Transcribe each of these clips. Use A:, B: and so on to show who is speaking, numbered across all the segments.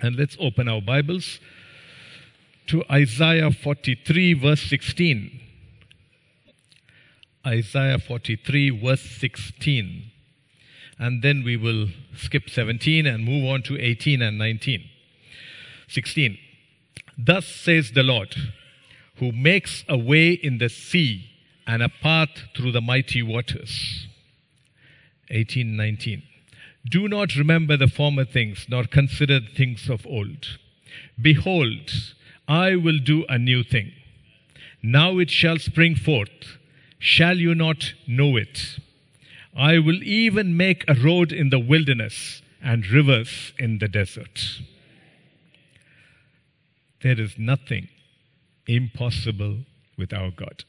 A: And let's open our Bibles to Isaiah 43, verse 16. Isaiah 43, verse 16. And then we will skip 17 and move on to 18 and 19. 16. Thus says the Lord, who makes a way in the sea and a path through the mighty waters. 18, 19. Do not remember the former things, nor consider things of old. Behold, I will do a new thing. Now it shall spring forth. Shall you not know it? I will even make a road in the wilderness and rivers in the desert. There is nothing impossible with our God.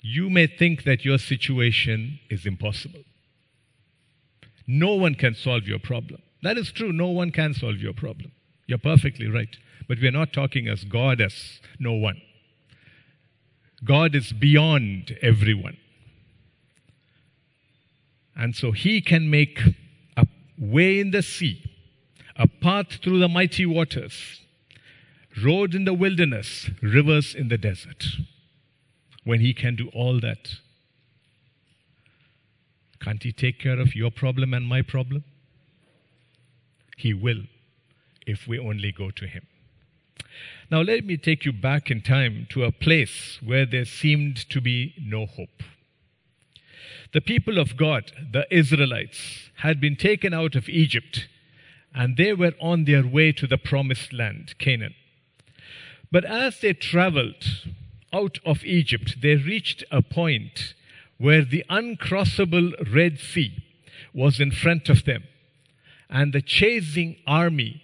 A: You may think that your situation is impossible. No one can solve your problem. That is true. No one can solve your problem. You're perfectly right. But we're not talking as God as no one. God is beyond everyone. And so he can make a way in the sea, a path through the mighty waters, road in the wilderness, rivers in the desert. When he can do all that, can't he take care of your problem and my problem? He will if we only go to him. Now, let me take you back in time to a place where there seemed to be no hope. The people of God, the Israelites, had been taken out of Egypt and they were on their way to the promised land, Canaan. But as they traveled out of Egypt, they reached a point where the uncrossable Red Sea was in front of them, and the chasing army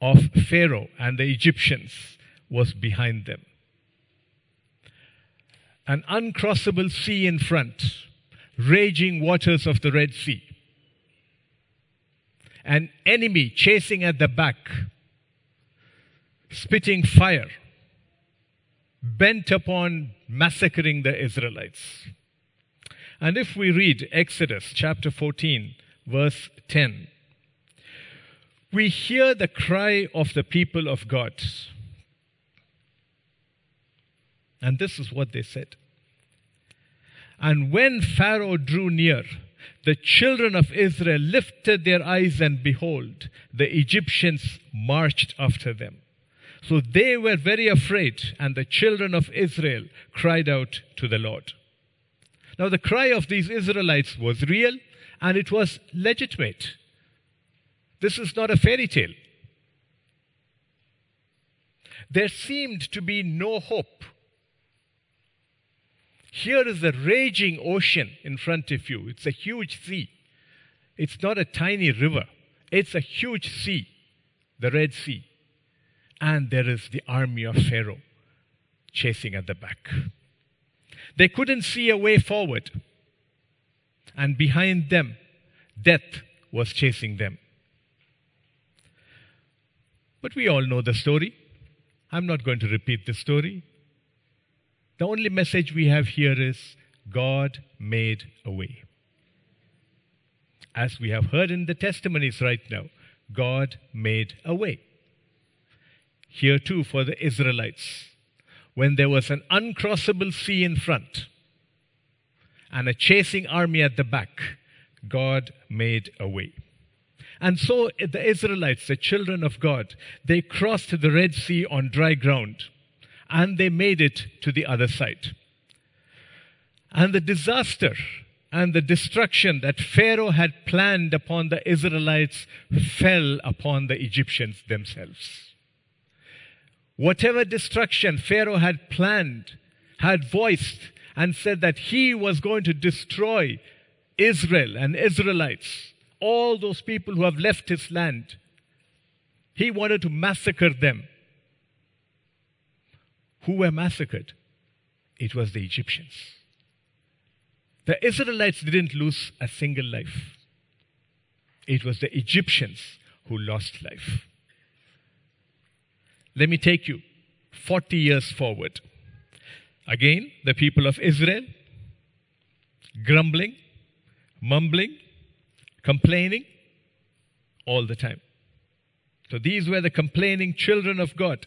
A: of Pharaoh and the Egyptians was behind them. An uncrossable sea in front, raging waters of the Red Sea. An enemy chasing at the back, spitting fire, bent upon massacring the Israelites. And if we read Exodus chapter 14, verse 10, we hear the cry of the people of God. And this is what they said. And when Pharaoh drew near, the children of Israel lifted their eyes, and behold, the Egyptians marched after them. So they were very afraid, and the children of Israel cried out to the Lord. Now, the cry of these Israelites was real and it was legitimate. This is not a fairy tale. There seemed to be no hope. Here is a raging ocean in front of you. It's a huge sea. It's not a tiny river, it's a huge sea, the Red Sea. And there is the army of Pharaoh chasing at the back. They couldn't see a way forward. And behind them, death was chasing them. But we all know the story. I'm not going to repeat the story. The only message we have here is God made a way. As we have heard in the testimonies right now, God made a way. Here too for the Israelites when there was an uncrossable sea in front and a chasing army at the back, God made a way. And so the Israelites, the children of God, they crossed the Red Sea on dry ground and they made it to the other side. And the disaster and the destruction that Pharaoh had planned upon the Israelites fell upon the Egyptians themselves. Whatever destruction Pharaoh had planned, had voiced, and said that he was going to destroy Israel and Israelites, all those people who have left his land. He wanted to massacre them. Who were massacred? It was the Egyptians. The Israelites didn't lose a single life. It was the Egyptians who lost life. Let me take you 40 years forward. Again, the people of Israel grumbling, mumbling, complaining all the time. So these were the complaining children of God.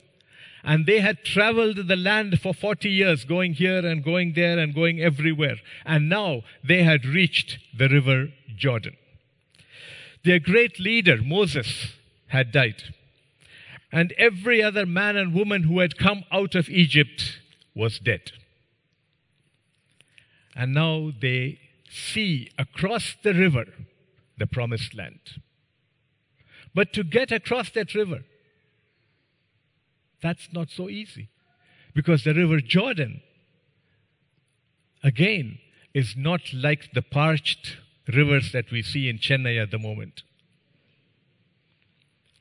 A: And they had traveled the land for 40 years, going here and going there and going everywhere. And now they had reached the river Jordan. Their great leader, Moses, had died. And every other man and woman who had come out of Egypt was dead. And now they see across the river the promised land. But to get across that river, that's not so easy. Because the river Jordan, again, is not like the parched rivers that we see in Chennai at the moment.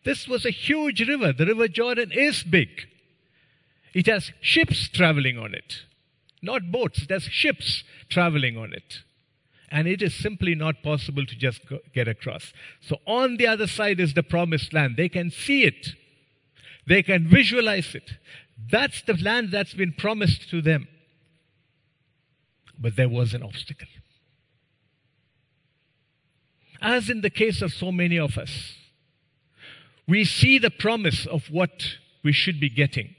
A: This was a huge river. The river Jordan is big. It has ships traveling on it. Not boats, it has ships traveling on it. And it is simply not possible to just go, get across. So on the other side is the promised land. They can see it. They can visualize it. That's the land that's been promised to them. But there was an obstacle. As in the case of so many of us, we see the promise of what we should be getting,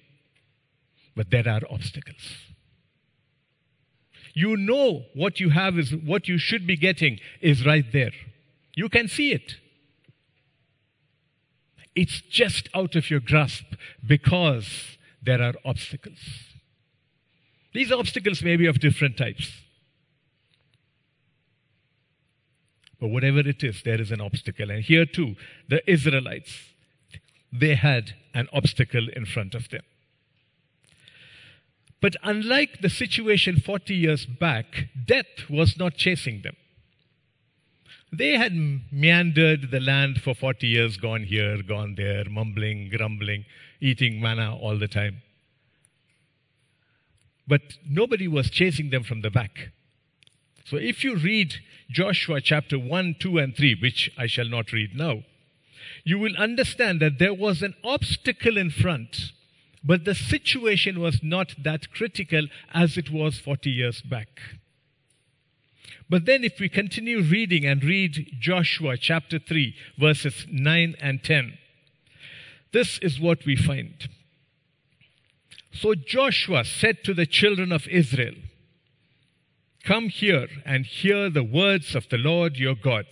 A: but there are obstacles. You know what you have is what you should be getting is right there. You can see it. It's just out of your grasp because there are obstacles. These obstacles may be of different types. But whatever it is, there is an obstacle. And here too, the Israelites, they had an obstacle in front of them. But unlike the situation 40 years back, death was not chasing them. They had meandered the land for 40 years, gone here, gone there, mumbling, grumbling, eating manna all the time. But nobody was chasing them from the back. So if you read Joshua chapter 1, 2, and 3, which I shall not read now, you will understand that there was an obstacle in front, but the situation was not that critical as it was 40 years back. But then, if we continue reading and read Joshua chapter 3, verses 9 and 10, this is what we find. So Joshua said to the children of Israel, Come here and hear the words of the Lord your God.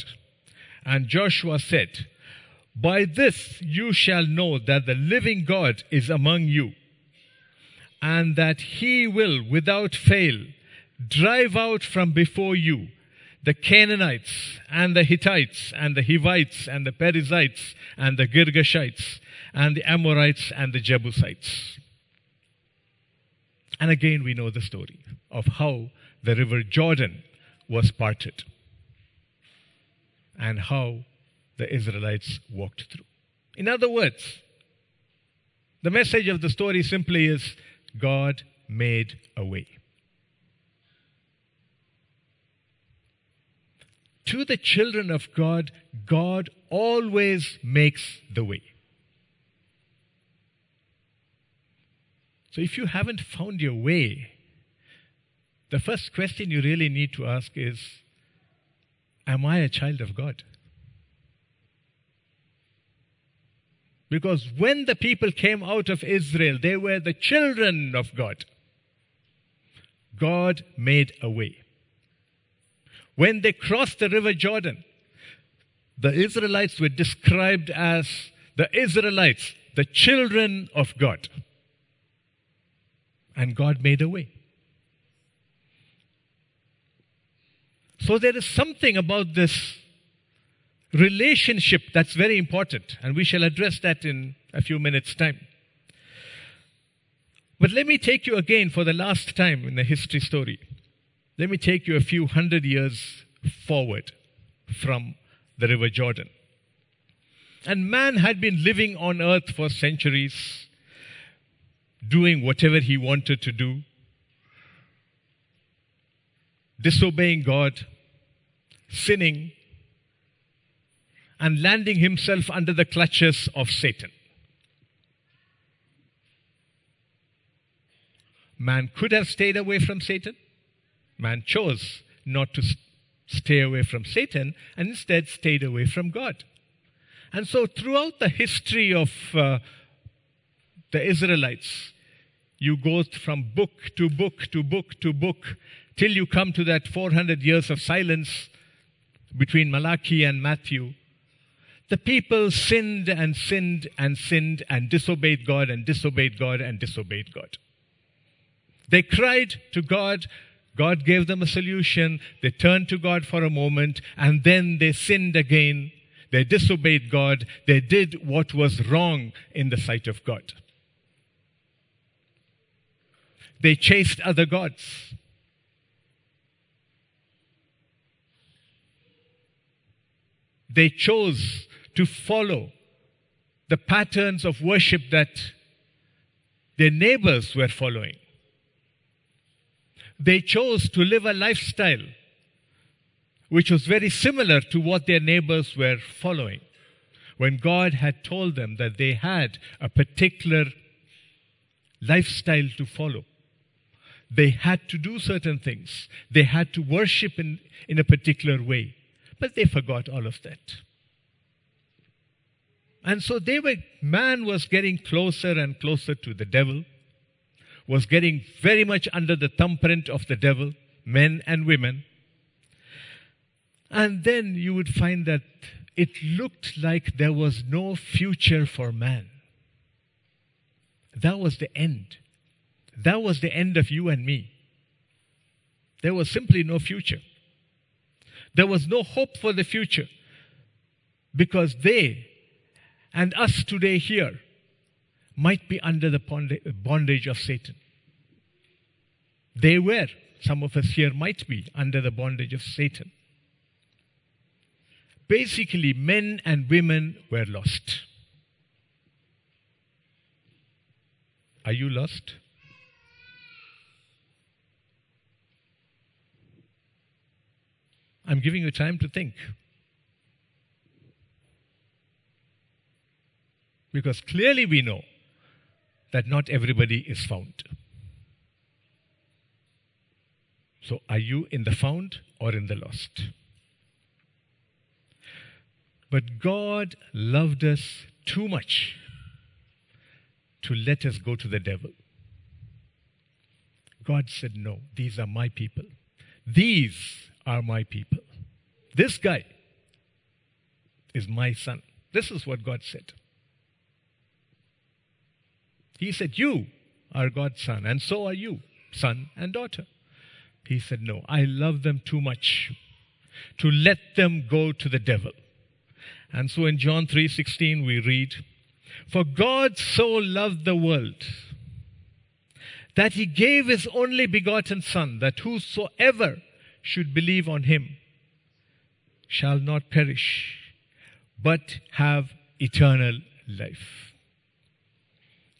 A: And Joshua said, By this you shall know that the living God is among you, and that he will without fail drive out from before you the Canaanites and the Hittites and the Hivites and the Perizzites and the Girgashites and the Amorites and the Jebusites. And again, we know the story of how the river Jordan was parted and how the Israelites walked through. In other words, the message of the story simply is God made a way. To the children of God, God always makes the way. So if you haven't found your way, the first question you really need to ask is Am I a child of God? Because when the people came out of Israel, they were the children of God. God made a way. When they crossed the river Jordan, the Israelites were described as the Israelites, the children of God. And God made a way. So there is something about this relationship that's very important, and we shall address that in a few minutes' time. But let me take you again for the last time in the history story. Let me take you a few hundred years forward from the River Jordan. And man had been living on earth for centuries, doing whatever he wanted to do, disobeying God, sinning, and landing himself under the clutches of Satan. Man could have stayed away from Satan. Man chose not to stay away from Satan and instead stayed away from God. And so, throughout the history of uh, the Israelites, you go from book to book to book to book till you come to that 400 years of silence between Malachi and Matthew. The people sinned and sinned and sinned and disobeyed God and disobeyed God and disobeyed God. They cried to God. God gave them a solution. They turned to God for a moment and then they sinned again. They disobeyed God. They did what was wrong in the sight of God. They chased other gods. They chose to follow the patterns of worship that their neighbors were following. They chose to live a lifestyle which was very similar to what their neighbors were following. When God had told them that they had a particular lifestyle to follow, they had to do certain things. They had to worship in, in a particular way. But they forgot all of that. And so they were, man was getting closer and closer to the devil, was getting very much under the thumbprint of the devil, men and women. And then you would find that it looked like there was no future for man. That was the end. That was the end of you and me. There was simply no future. There was no hope for the future because they and us today here might be under the bondage of Satan. They were. Some of us here might be under the bondage of Satan. Basically, men and women were lost. Are you lost? I'm giving you time to think. Because clearly we know that not everybody is found. So, are you in the found or in the lost? But God loved us too much to let us go to the devil. God said, No, these are my people. These are my people. This guy is my son. This is what God said. He said, You are God's son, and so are you, son and daughter. He said, No, I love them too much to let them go to the devil. And so in John 3:16 we read, "For God so loved the world that he gave his only begotten son that whosoever should believe on him shall not perish, but have eternal life.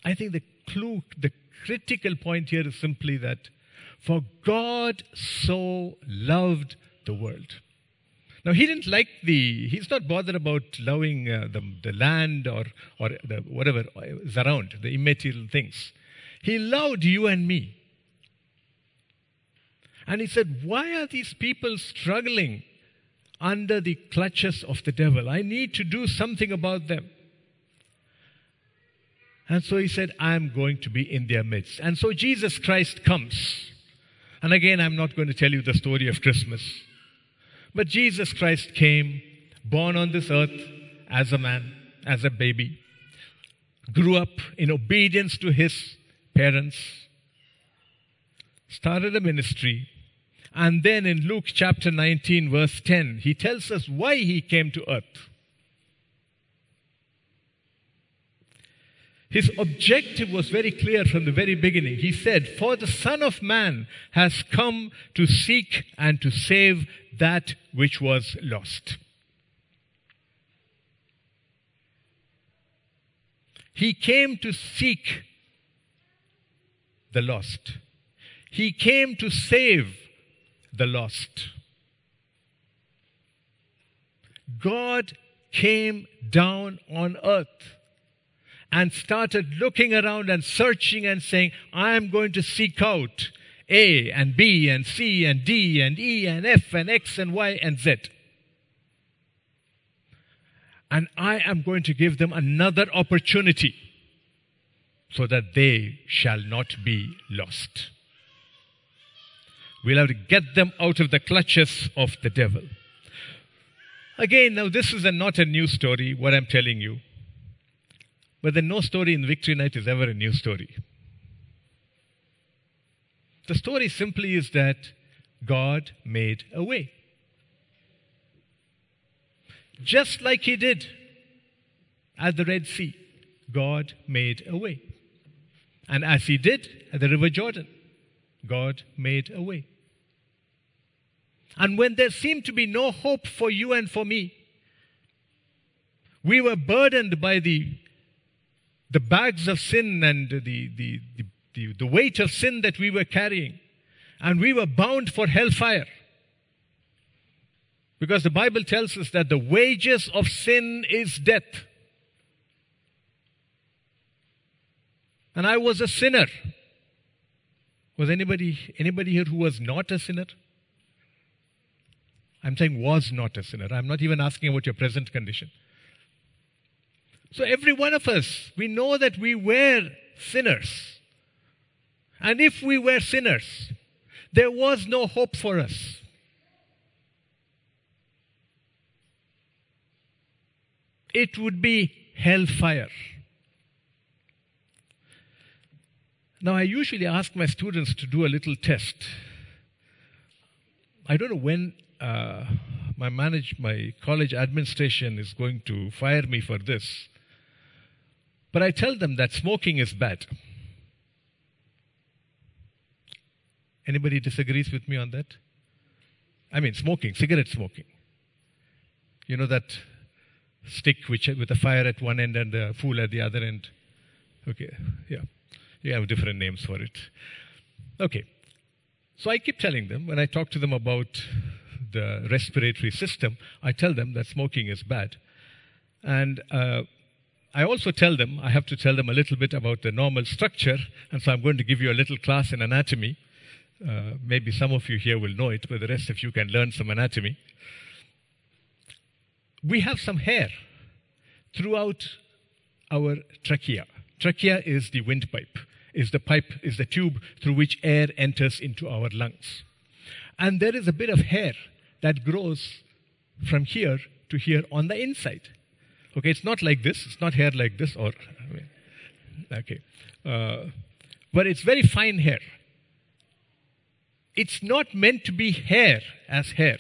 A: I think the clue, the critical point here is simply that for God so loved the world. Now, he didn't like the, he's not bothered about loving uh, the, the land or, or the, whatever is around, the immaterial things. He loved you and me. And he said, Why are these people struggling under the clutches of the devil? I need to do something about them. And so he said, I'm going to be in their midst. And so Jesus Christ comes. And again, I'm not going to tell you the story of Christmas. But Jesus Christ came, born on this earth as a man, as a baby, grew up in obedience to his parents, started a ministry, and then in Luke chapter 19, verse 10, he tells us why he came to earth. His objective was very clear from the very beginning. He said, For the Son of Man has come to seek and to save that which was lost. He came to seek the lost. He came to save the lost. God came down on earth and started looking around and searching and saying, I am going to seek out A and B and C and D and E and F and X and Y and Z. And I am going to give them another opportunity so that they shall not be lost. We'll have to get them out of the clutches of the devil. Again, now this is a, not a new story, what I'm telling you. But then no story in Victory Night is ever a new story. The story simply is that God made a way. Just like He did at the Red Sea, God made a way. And as He did at the River Jordan, God made a way. And when there seemed to be no hope for you and for me, we were burdened by the, the bags of sin and the, the, the, the, weight of sin that we were carrying. And we were bound for hellfire. Because the Bible tells us that the wages of sin is death. And I was a sinner. Was anybody anybody here who was not a sinner? I'm saying was not a sinner. I'm not even asking about your present condition. So every one of us, we know that we were sinners. And if we were sinners, there was no hope for us. It would be hellfire. Now, I usually ask my students to do a little test. I don't know when uh, my manage my college administration is going to fire me for this. But I tell them that smoking is bad. Anybody disagrees with me on that? I mean, smoking, cigarette smoking. You know that stick which with a fire at one end and a fool at the other end. Okay, yeah, you have different names for it. Okay, so I keep telling them when I talk to them about the respiratory system, I tell them that smoking is bad. And uh, I also tell them, I have to tell them a little bit about the normal structure, and so I'm going to give you a little class in anatomy. Uh, maybe some of you here will know it, but the rest of you can learn some anatomy. We have some hair throughout our trachea. Trachea is the windpipe, is the pipe, is the tube through which air enters into our lungs. And there is a bit of hair that grows from here to here on the inside. Okay, it's not like this. It's not hair like this, or I mean, okay, uh, but it's very fine hair. It's not meant to be hair as hair.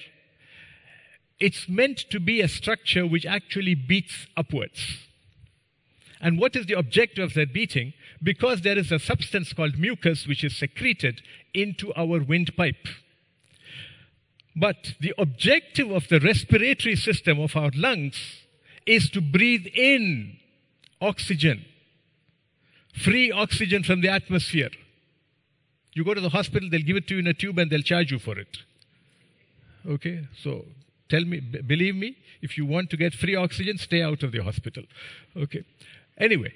A: It's meant to be a structure which actually beats upwards. And what is the objective of that beating? Because there is a substance called mucus which is secreted into our windpipe. But the objective of the respiratory system of our lungs is to breathe in oxygen, free oxygen from the atmosphere. You go to the hospital, they'll give it to you in a tube and they'll charge you for it. Okay, so tell me, b- believe me, if you want to get free oxygen, stay out of the hospital. Okay. Anyway,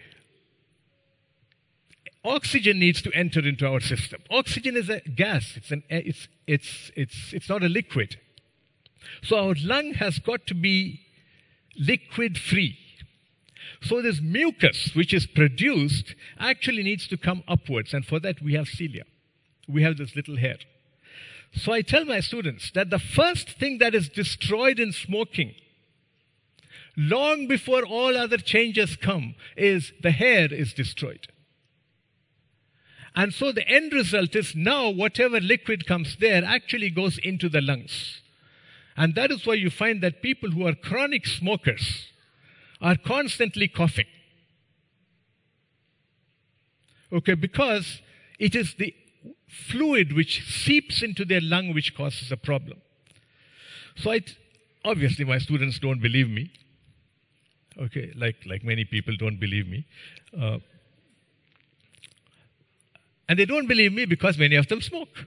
A: oxygen needs to enter into our system. Oxygen is a gas. It's an it's it's it's it's not a liquid. So our lung has got to be liquid free. So this mucus which is produced actually needs to come upwards and for that we have cilia. We have this little hair. So I tell my students that the first thing that is destroyed in smoking long before all other changes come is the hair is destroyed. And so the end result is now whatever liquid comes there actually goes into the lungs. And that is why you find that people who are chronic smokers are constantly coughing. Okay, because it is the fluid which seeps into their lung which causes a problem. So I, obviously my students don't believe me. Okay, like, like many people don't believe me. Uh, and they don't believe me because many of them smoke.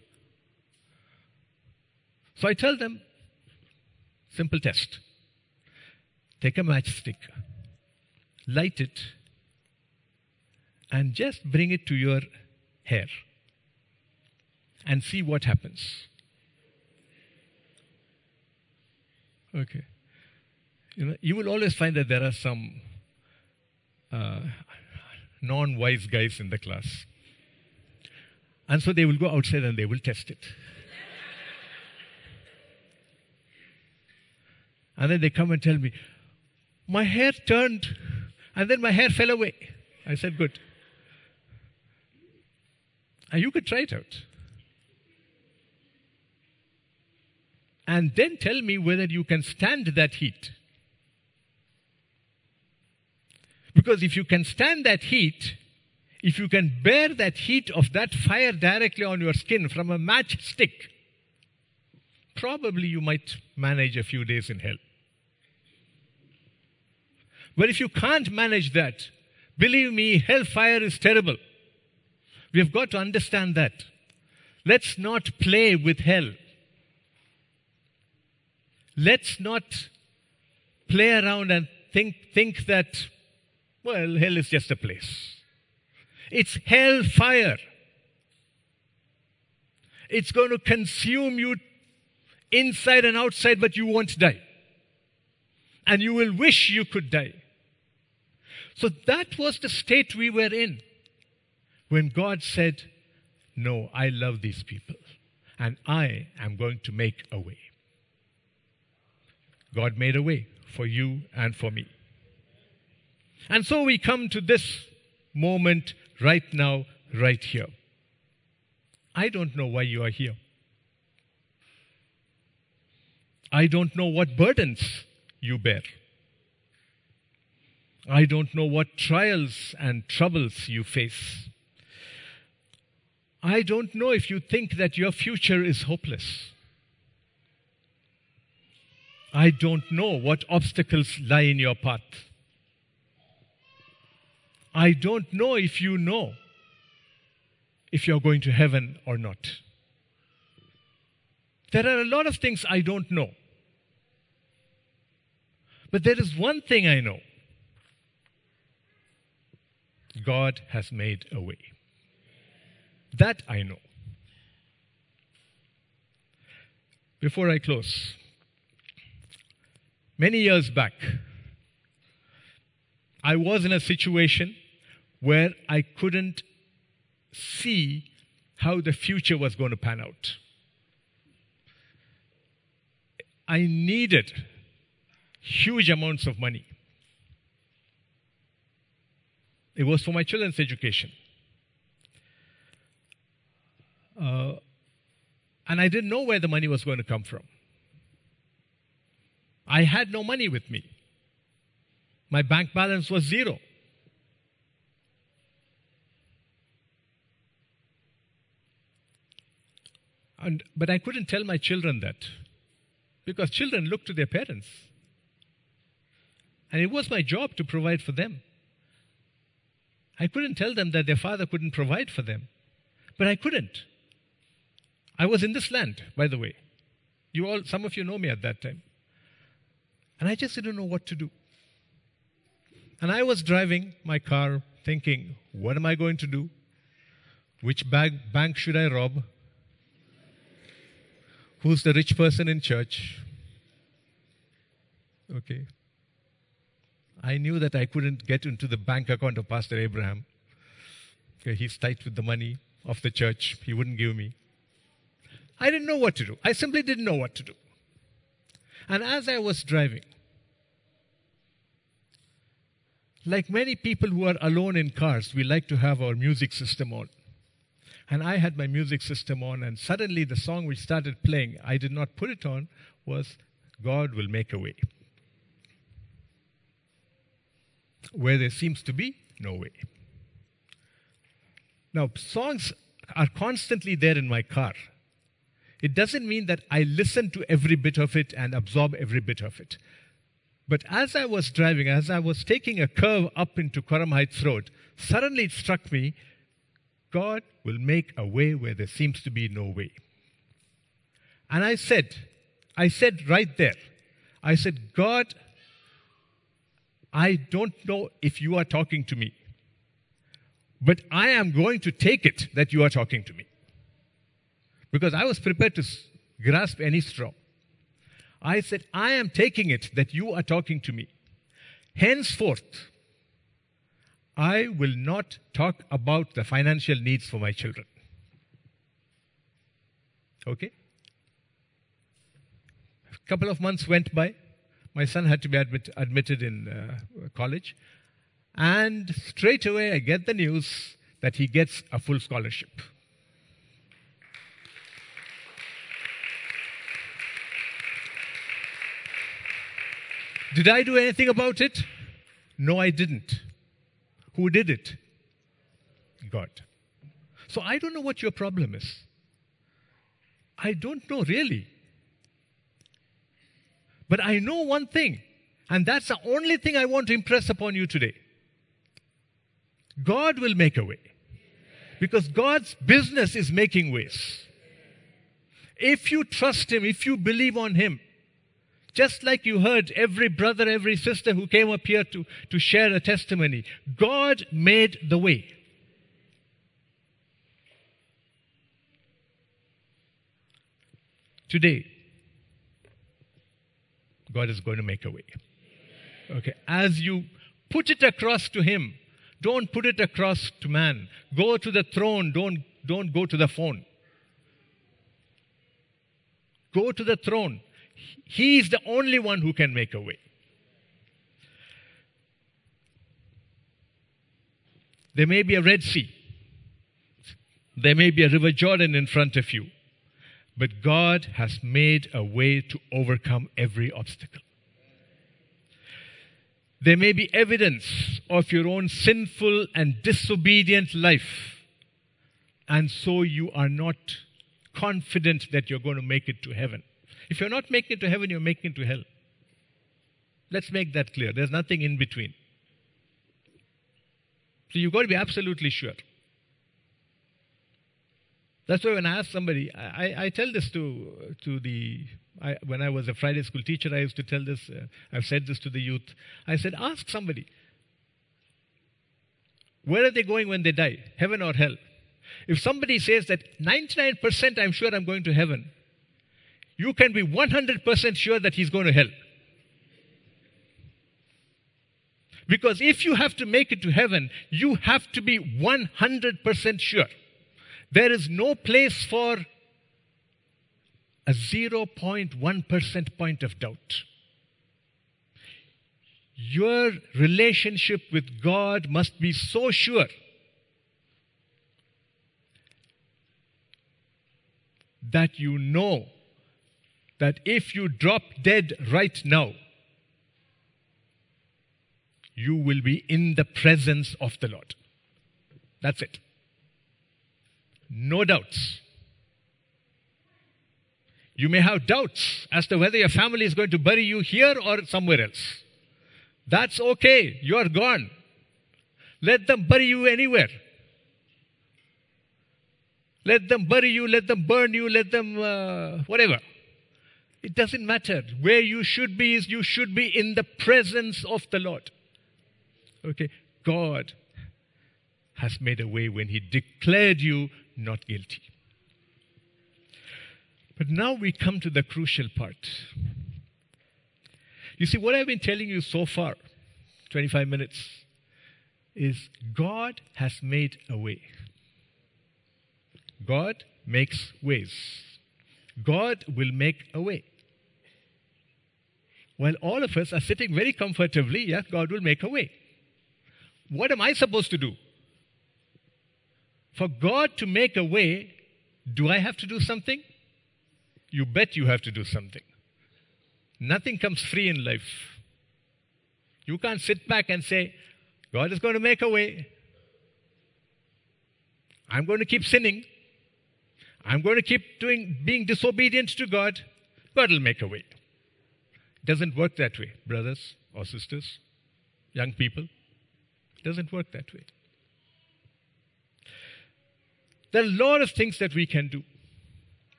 A: So I tell them, simple test. Take a matchstick, light it, and just bring it to your hair and see what happens. Okay. You know, you will always find that there are some uh, non-wise guys in the class. And so they will go outside and they will test it. And then they come and tell me, my hair turned and then my hair fell away. I said, good. And you could try it out. And then tell me whether you can stand that heat. Because if you can stand that heat, if you can bear that heat of that fire directly on your skin from a matchstick, probably you might manage a few days in hell. But if you can't manage that, believe me, hellfire is terrible. We have got to understand that. Let's not play with hell. Let's not play around and think, think that, well, hell is just a place. It's hellfire. It's going to consume you inside and outside, but you won't die. And you will wish you could die. So that was the state we were in when God said, No, I love these people and I am going to make a way. God made a way for you and for me. And so we come to this moment right now, right here. I don't know why you are here. I don't know what burdens you bear. I don't know what trials and troubles you face. I don't know if you think that your future is hopeless. I don't know what obstacles lie in your path. I don't know if you know if you're going to heaven or not. There are a lot of things I don't know. But there is one thing I know God has made a way. That I know. Before I close, many years back, I was in a situation where I couldn't see how the future was going to pan out. I needed huge amounts of money. It was for my children's education. Uh, and I didn't know where the money was going to come from. I had no money with me. My bank balance was zero. And, but I couldn't tell my children that because children look to their parents. And it was my job to provide for them. I couldn't tell them that their father couldn't provide for them, but I couldn't. I was in this land, by the way. You all, some of you know me at that time. And I just didn't know what to do. And I was driving my car thinking, what am I going to do? Which bag, bank should I rob? Who's the rich person in church? Okay. I knew that I couldn't get into the bank account of Pastor Abraham. Okay, he's tight with the money of the church. He wouldn't give me. I didn't know what to do. I simply didn't know what to do. And as I was driving, like many people who are alone in cars, we like to have our music system on. And I had my music system on, and suddenly the song which started playing, I did not put it on, was God Will Make a Way. Where there seems to be no way. Now, songs are constantly there in my car. It doesn't mean that I listen to every bit of it and absorb every bit of it. But as I was driving, as I was taking a curve up into Coram Heights Road, suddenly it struck me God will make a way where there seems to be no way. And I said, I said right there, I said, God, I don't know if you are talking to me, but I am going to take it that you are talking to me. Because I was prepared to grasp any straw. I said, I am taking it that you are talking to me. Henceforth, I will not talk about the financial needs for my children. Okay? A couple of months went by. My son had to be admit, admitted in uh, college. And straight away, I get the news that he gets a full scholarship. Did I do anything about it? No, I didn't. Who did it? God. So I don't know what your problem is. I don't know really. But I know one thing, and that's the only thing I want to impress upon you today. God will make a way. Because God's business is making ways. If you trust Him, if you believe on Him, just like you heard every brother, every sister who came up here to, to share a testimony, God made the way. Today, God is going to make a way. Okay, as you put it across to Him, don't put it across to man. Go to the throne, don't, don't go to the phone. Go to the throne. He is the only one who can make a way. There may be a Red Sea. There may be a River Jordan in front of you. But God has made a way to overcome every obstacle. There may be evidence of your own sinful and disobedient life. And so you are not confident that you're going to make it to heaven. If you're not making it to heaven, you're making it to hell. Let's make that clear. There's nothing in between. So you've got to be absolutely sure. That's why when I ask somebody, I, I tell this to, to the, I, when I was a Friday school teacher, I used to tell this, uh, I've said this to the youth. I said, ask somebody, where are they going when they die, heaven or hell? If somebody says that 99% I'm sure I'm going to heaven, you can be 100% sure that he's going to hell. Because if you have to make it to heaven, you have to be 100% sure. There is no place for a 0.1% point of doubt. Your relationship with God must be so sure that you know that if you drop dead right now, you will be in the presence of the Lord. That's it. No doubts. You may have doubts as to whether your family is going to bury you here or somewhere else. That's okay. You're gone. Let them bury you anywhere. Let them bury you, let them burn you, let them uh, whatever. It doesn't matter. Where you should be is you should be in the presence of the Lord. Okay? God has made a way when He declared you not guilty. But now we come to the crucial part. You see, what I've been telling you so far, 25 minutes, is God has made a way. God makes ways. God will make a way. While all of us are sitting very comfortably, yeah, God will make a way. What am I supposed to do? For God to make a way, do I have to do something? You bet you have to do something. Nothing comes free in life. You can't sit back and say, God is going to make a way. I'm going to keep sinning. I'm going to keep doing being disobedient to God. God will make a way. It doesn't work that way, brothers or sisters, young people. It doesn't work that way. There are a lot of things that we can do.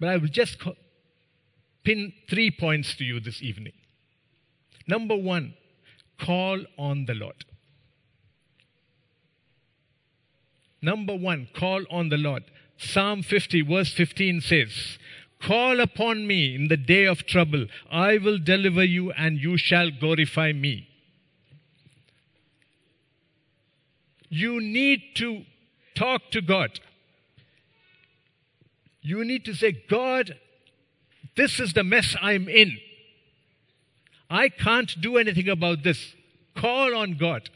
A: But I will just pin three points to you this evening. Number one, call on the Lord. Number one, call on the Lord. Psalm 50, verse 15 says, Call upon me in the day of trouble. I will deliver you, and you shall glorify me. You need to talk to God. You need to say, God, this is the mess I'm in. I can't do anything about this. Call on God.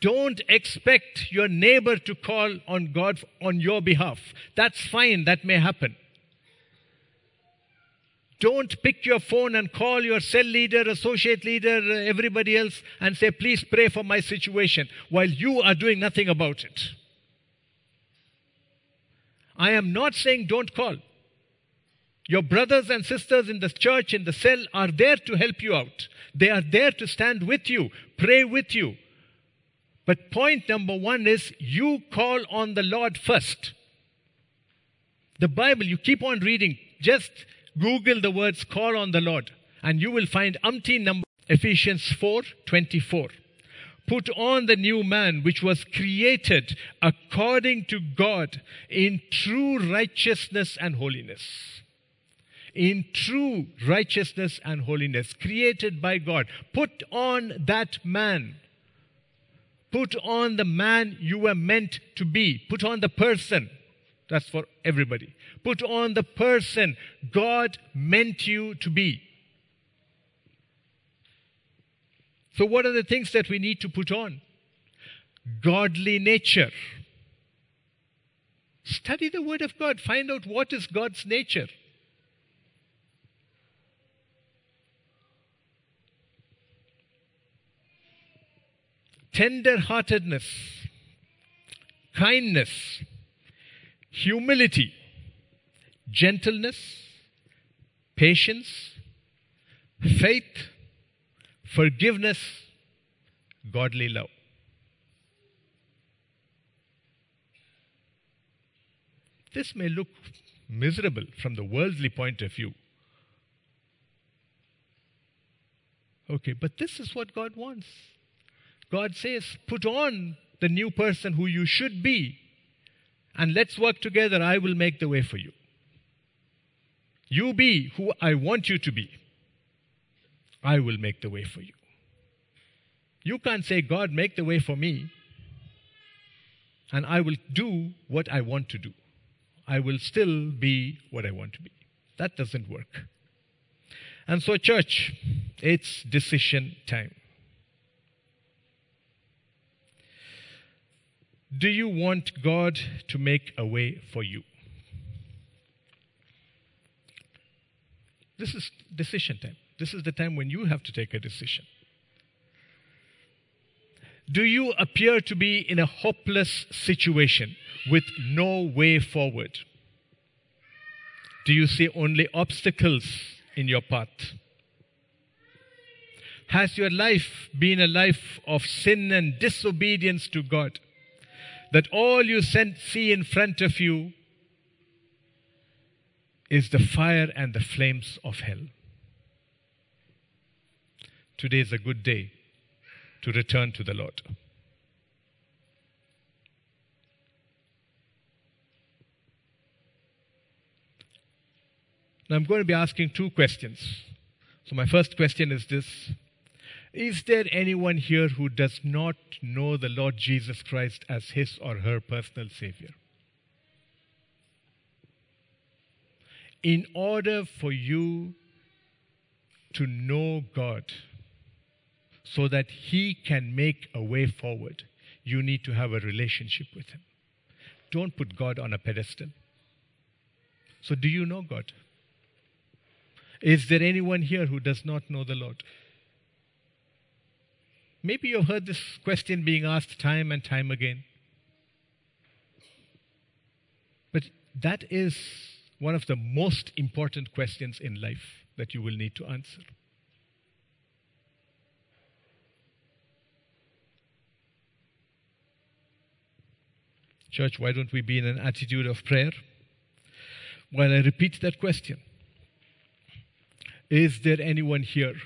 A: Don't expect your neighbor to call on God on your behalf. That's fine, that may happen. Don't pick your phone and call your cell leader, associate leader, everybody else, and say, Please pray for my situation, while you are doing nothing about it. I am not saying don't call. Your brothers and sisters in the church, in the cell, are there to help you out. They are there to stand with you, pray with you. But point number one is you call on the Lord first. The Bible, you keep on reading. Just Google the words call on the Lord, and you will find umpteen number Ephesians 4 24. Put on the new man, which was created according to God in true righteousness and holiness. In true righteousness and holiness, created by God. Put on that man. Put on the man you were meant to be. Put on the person. That's for everybody. Put on the person God meant you to be. So, what are the things that we need to put on? Godly nature. Study the Word of God, find out what is God's nature. Tender heartedness, kindness, humility, gentleness, patience, faith, forgiveness, godly love. This may look miserable from the worldly point of view. Okay, but this is what God wants. God says, put on the new person who you should be, and let's work together. I will make the way for you. You be who I want you to be. I will make the way for you. You can't say, God, make the way for me, and I will do what I want to do. I will still be what I want to be. That doesn't work. And so, church, it's decision time. Do you want God to make a way for you? This is decision time. This is the time when you have to take a decision. Do you appear to be in a hopeless situation with no way forward? Do you see only obstacles in your path? Has your life been a life of sin and disobedience to God? That all you see in front of you is the fire and the flames of hell. Today is a good day to return to the Lord. Now, I'm going to be asking two questions. So, my first question is this Is there anyone here who does not know the Lord Jesus Christ as his or her personal Savior? In order for you to know God, so that He can make a way forward, you need to have a relationship with Him. Don't put God on a pedestal. So, do you know God? Is there anyone here who does not know the Lord? Maybe you've heard this question being asked time and time again. But that is one of the most important questions in life that you will need to answer. Church, why don't we be in an attitude of prayer? While I repeat that question, is there anyone here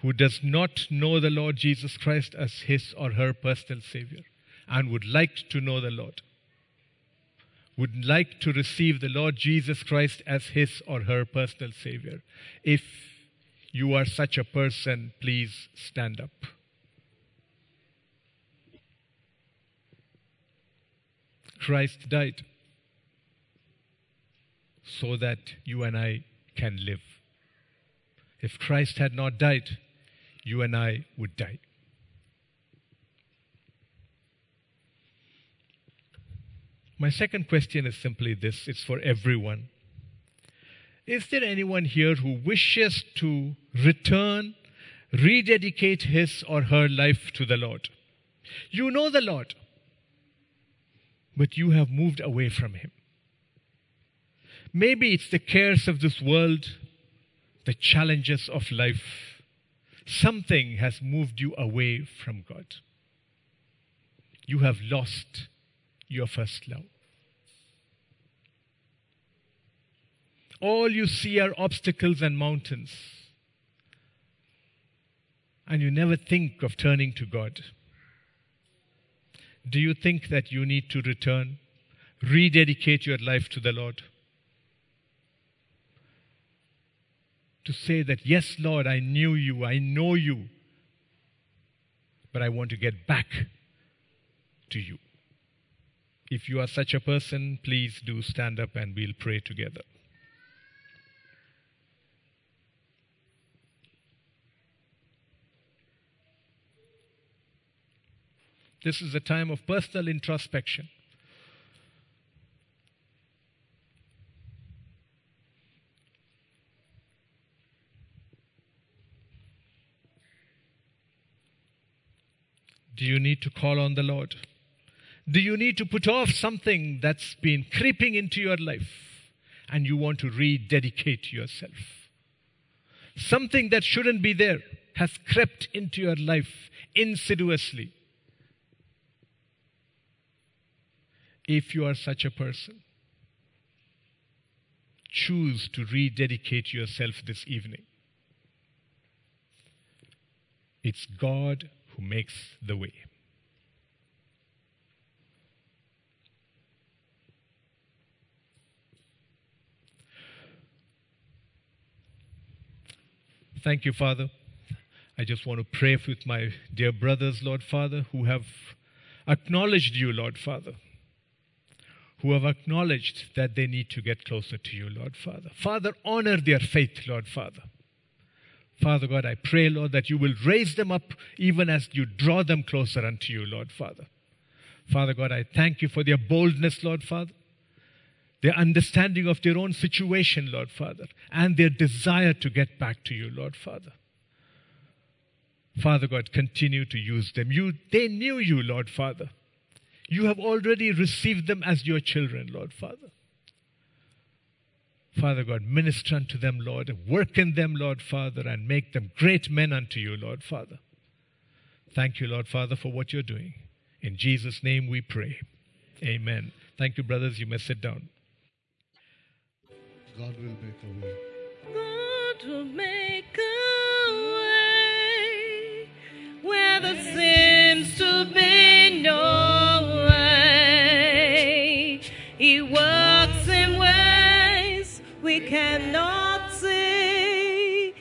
A: who does not know the Lord Jesus Christ as his or her personal Savior and would like to know the Lord? would like to receive the Lord Jesus Christ as his or her personal Savior. If you are such a person, please stand up. Christ died so that you and I can live. If Christ had not died, you and I would die. My second question is simply this it's for everyone. Is there anyone here who wishes to return, rededicate his or her life to the Lord? You know the Lord, but you have moved away from him. Maybe it's the cares of this world, the challenges of life. Something has moved you away from God. You have lost your first love. All you see are obstacles and mountains. And you never think of turning to God. Do you think that you need to return, rededicate your life to the Lord? To say that, yes, Lord, I knew you, I know you, but I want to get back to you. If you are such a person, please do stand up and we'll pray together. This is a time of personal introspection. Do you need to call on the Lord? Do you need to put off something that's been creeping into your life and you want to rededicate yourself? Something that shouldn't be there has crept into your life insidiously. If you are such a person, choose to rededicate yourself this evening. It's God who makes the way. Thank you, Father. I just want to pray with my dear brothers, Lord Father, who have acknowledged you, Lord Father who have acknowledged that they need to get closer to you, Lord Father. Father, honor their faith, Lord Father. Father God, I pray, Lord, that you will raise them up even as you draw them closer unto you, Lord Father. Father God, I thank you for their boldness, Lord Father, their understanding of their own situation, Lord Father, and their desire to get back to you, Lord Father. Father God, continue to use them. You, they knew you, Lord Father. You have already received them as your children, Lord Father. Father God, minister unto them, Lord. Work in them, Lord Father, and make them great men unto you, Lord Father. Thank you, Lord Father, for what you're doing. In Jesus' name we pray. Amen. Thank you, brothers. You may sit down.
B: God will make a way.
C: God will make a way where there seems to be no cannot see.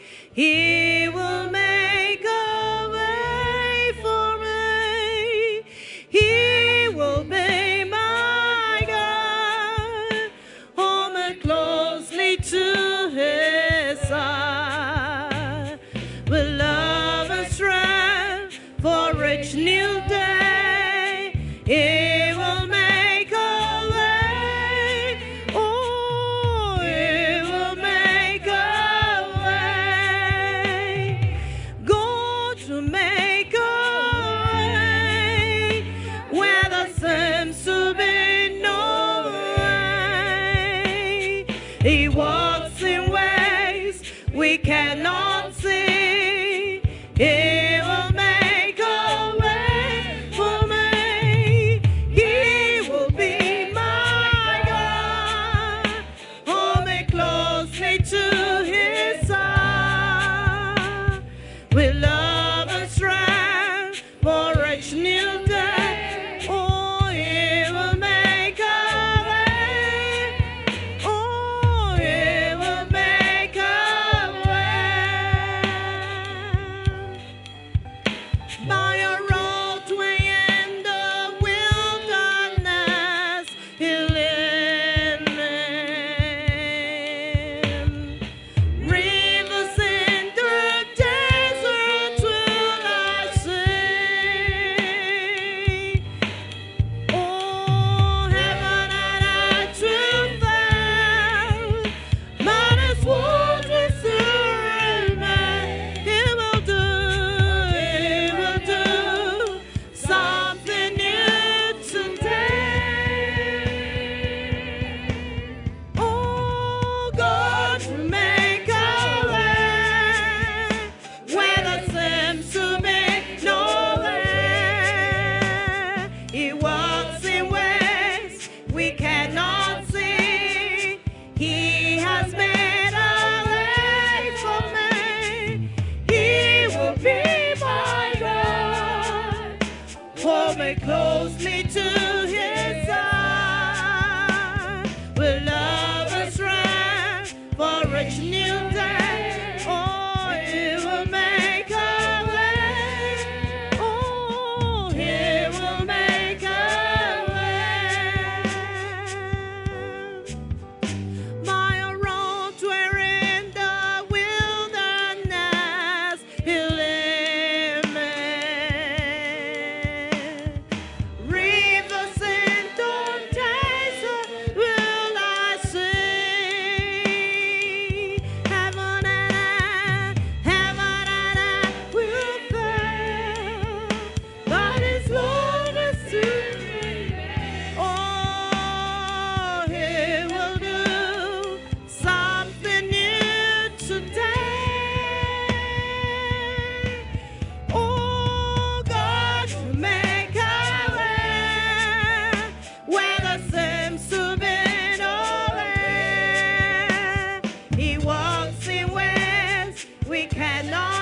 C: He walks in ways we cannot.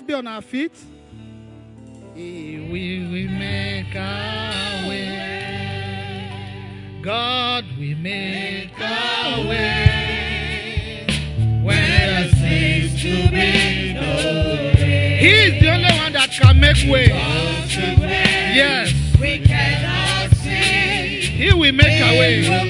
B: Let's be on our feet. We will make our way. God, we make our way. Where there seems to be no way. He is the only one that can make way. Yes.
C: We cannot see.
B: He will make our way.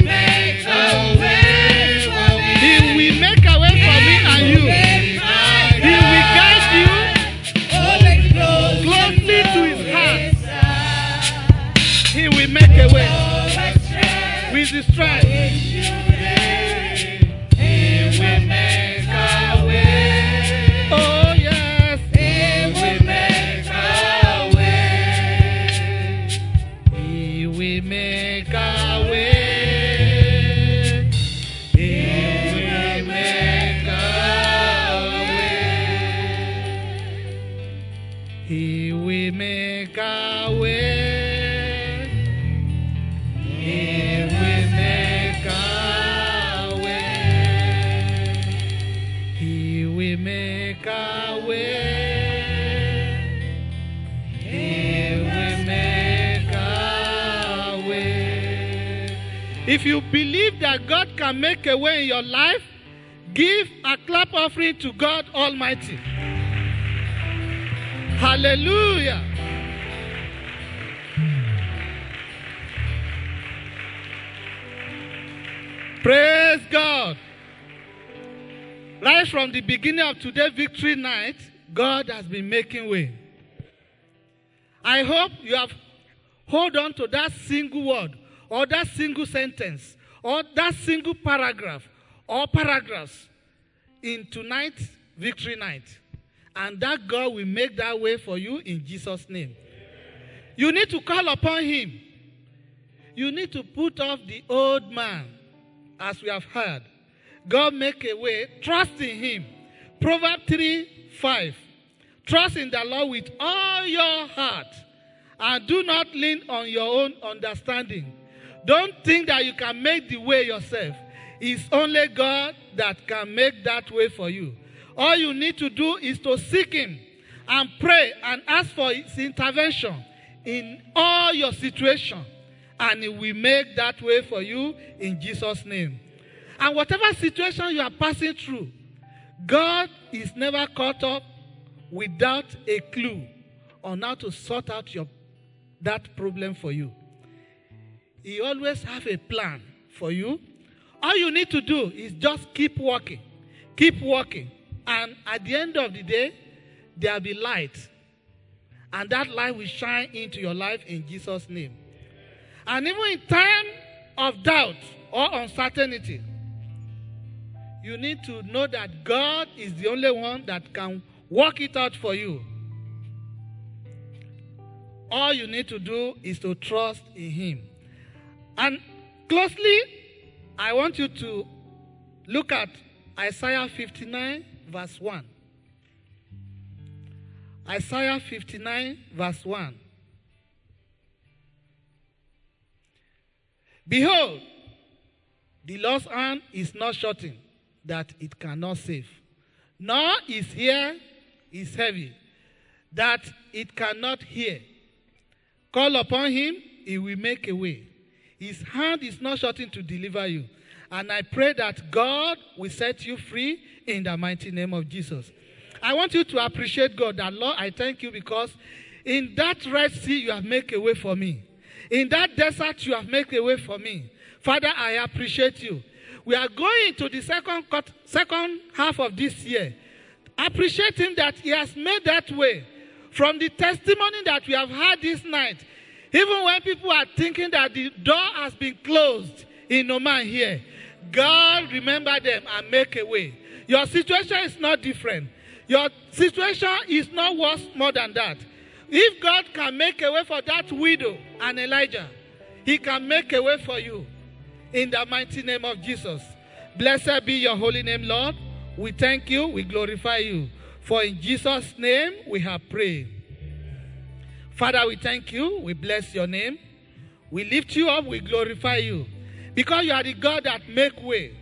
B: If you believe that God can make a way in your life, give a clap offering to God Almighty. Hallelujah. Praise God. Right from the beginning of today's victory night, God has been making way. I hope you have hold on to that single word or that single sentence or that single paragraph or paragraphs in tonight's victory night. And that God will make that way for you in Jesus' name. You need to call upon Him. You need to put off the old man, as we have heard. God make a way. Trust in Him. Proverbs 3 5. Trust in the Lord with all your heart and do not lean on your own understanding. Don't think that you can make the way yourself. It's only God that can make that way for you. All you need to do is to seek Him and pray and ask for His intervention in all your situation, and He will make that way for you in Jesus' name. And whatever situation you are passing through, God is never caught up without a clue on how to sort out your that problem for you. He always have a plan for you. All you need to do is just keep working, keep working, and at the end of the day, there will be light, and that light will shine into your life in Jesus' name. And even in time of doubt or uncertainty, you need to know that God is the only one that can work it out for you. All you need to do is to trust in Him. And closely, I want you to look at Isaiah 59, verse 1. Isaiah 59, verse 1. Behold, the Lord's hand is not shortened that it cannot save, nor is ear is heavy that it cannot hear. Call upon him, he will make a way. His hand is not shortened to deliver you. And I pray that God will set you free in the mighty name of Jesus. I want you to appreciate God that, Lord, I thank you because in that Red Sea you have made a way for me. In that desert you have made a way for me. Father, I appreciate you. We are going to the second, cut- second half of this year. Appreciate him that he has made that way. From the testimony that we have had this night, even when people are thinking that the door has been closed in Oman here, God remember them and make a way. Your situation is not different. Your situation is not worse more than that. If God can make a way for that widow and Elijah, He can make a way for you in the mighty name of Jesus. Blessed be your holy name, Lord. We thank you, we glorify you. For in Jesus' name we have prayed. Father, we thank you, we bless your name. We lift you up, we glorify you. Because you are the God that make way.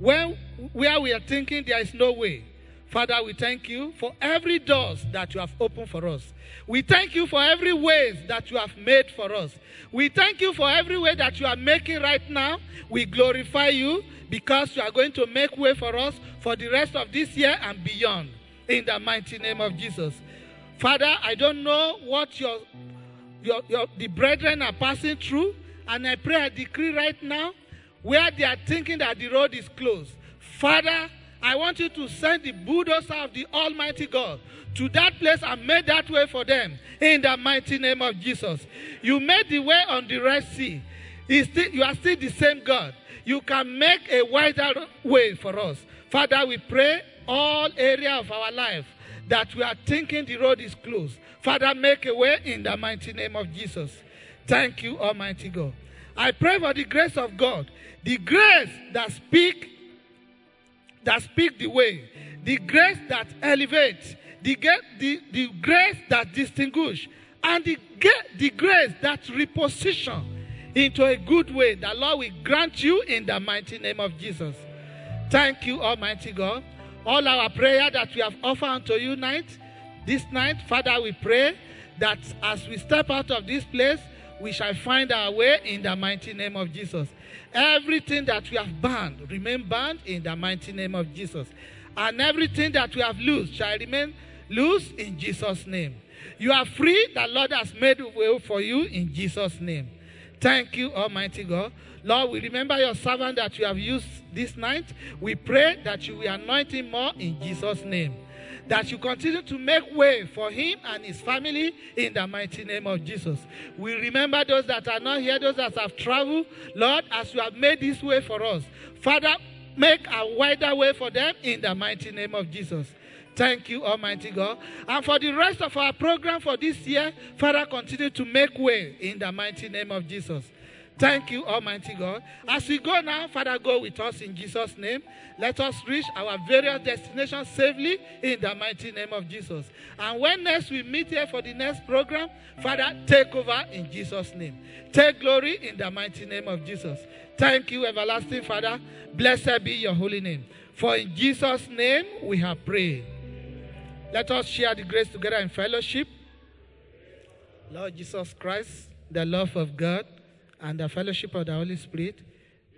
B: When where we are thinking there is no way. Father, we thank you for every doors that you have opened for us. We thank you for every ways that you have made for us. We thank you for every way that you are making right now. We glorify you because you are going to make way for us for the rest of this year and beyond. In the mighty name of Jesus. Father, I don't know what your, your, your the brethren are passing through, and I pray I decree right now where they are thinking that the road is closed. Father, I want you to send the bulldozer of the Almighty God to that place and make that way for them in the mighty name of Jesus. You made the way on the Red Sea. Still, you are still the same God. You can make a wider way for us. Father, we pray all area of our life that we are thinking the road is closed. Father, make a way in the mighty name of Jesus. Thank you, Almighty God. I pray for the grace of God, the grace that speak, that speak the way, the grace that elevates, the, the, the grace that distinguish, and the, the grace that reposition into a good way. The Lord will grant you in the mighty name of Jesus. Thank you, Almighty God. All our prayer that we have offered unto you night, this night, Father, we pray that as we step out of this place, we shall find our way in the mighty name of Jesus. Everything that we have banned remain banned in the mighty name of Jesus. And everything that we have loosed shall remain loose in Jesus' name. You are free. The Lord has made way for you in Jesus' name. Thank you, Almighty God. Lord, we remember your servant that you have used this night. We pray that you will anoint him more in Jesus' name. That you continue to make way for him and his family in the mighty name of Jesus. We remember those that are not here, those that have traveled. Lord, as you have made this way for us, Father, make a wider way for them in the mighty name of Jesus. Thank you, Almighty God. And for the rest of our program for this year, Father, continue to make way in the mighty name of Jesus. Thank you, Almighty God. As we go now, Father, go with us in Jesus' name. Let us reach our various destinations safely in the mighty name of Jesus. And when next we meet here for the next program, Father, take over in Jesus' name. Take glory in the mighty name of Jesus. Thank you, everlasting Father. Blessed be your holy name. For in Jesus' name we have prayed. Let us share the grace together in fellowship. Lord Jesus Christ, the love of God, and the fellowship of the Holy Spirit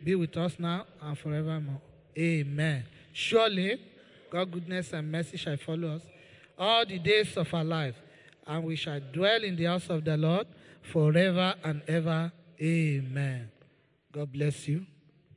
B: be with us now and forevermore. Amen. Surely, God's goodness and mercy shall follow us all the days of our life, and we shall dwell in the house of the Lord forever and ever. Amen. God bless you.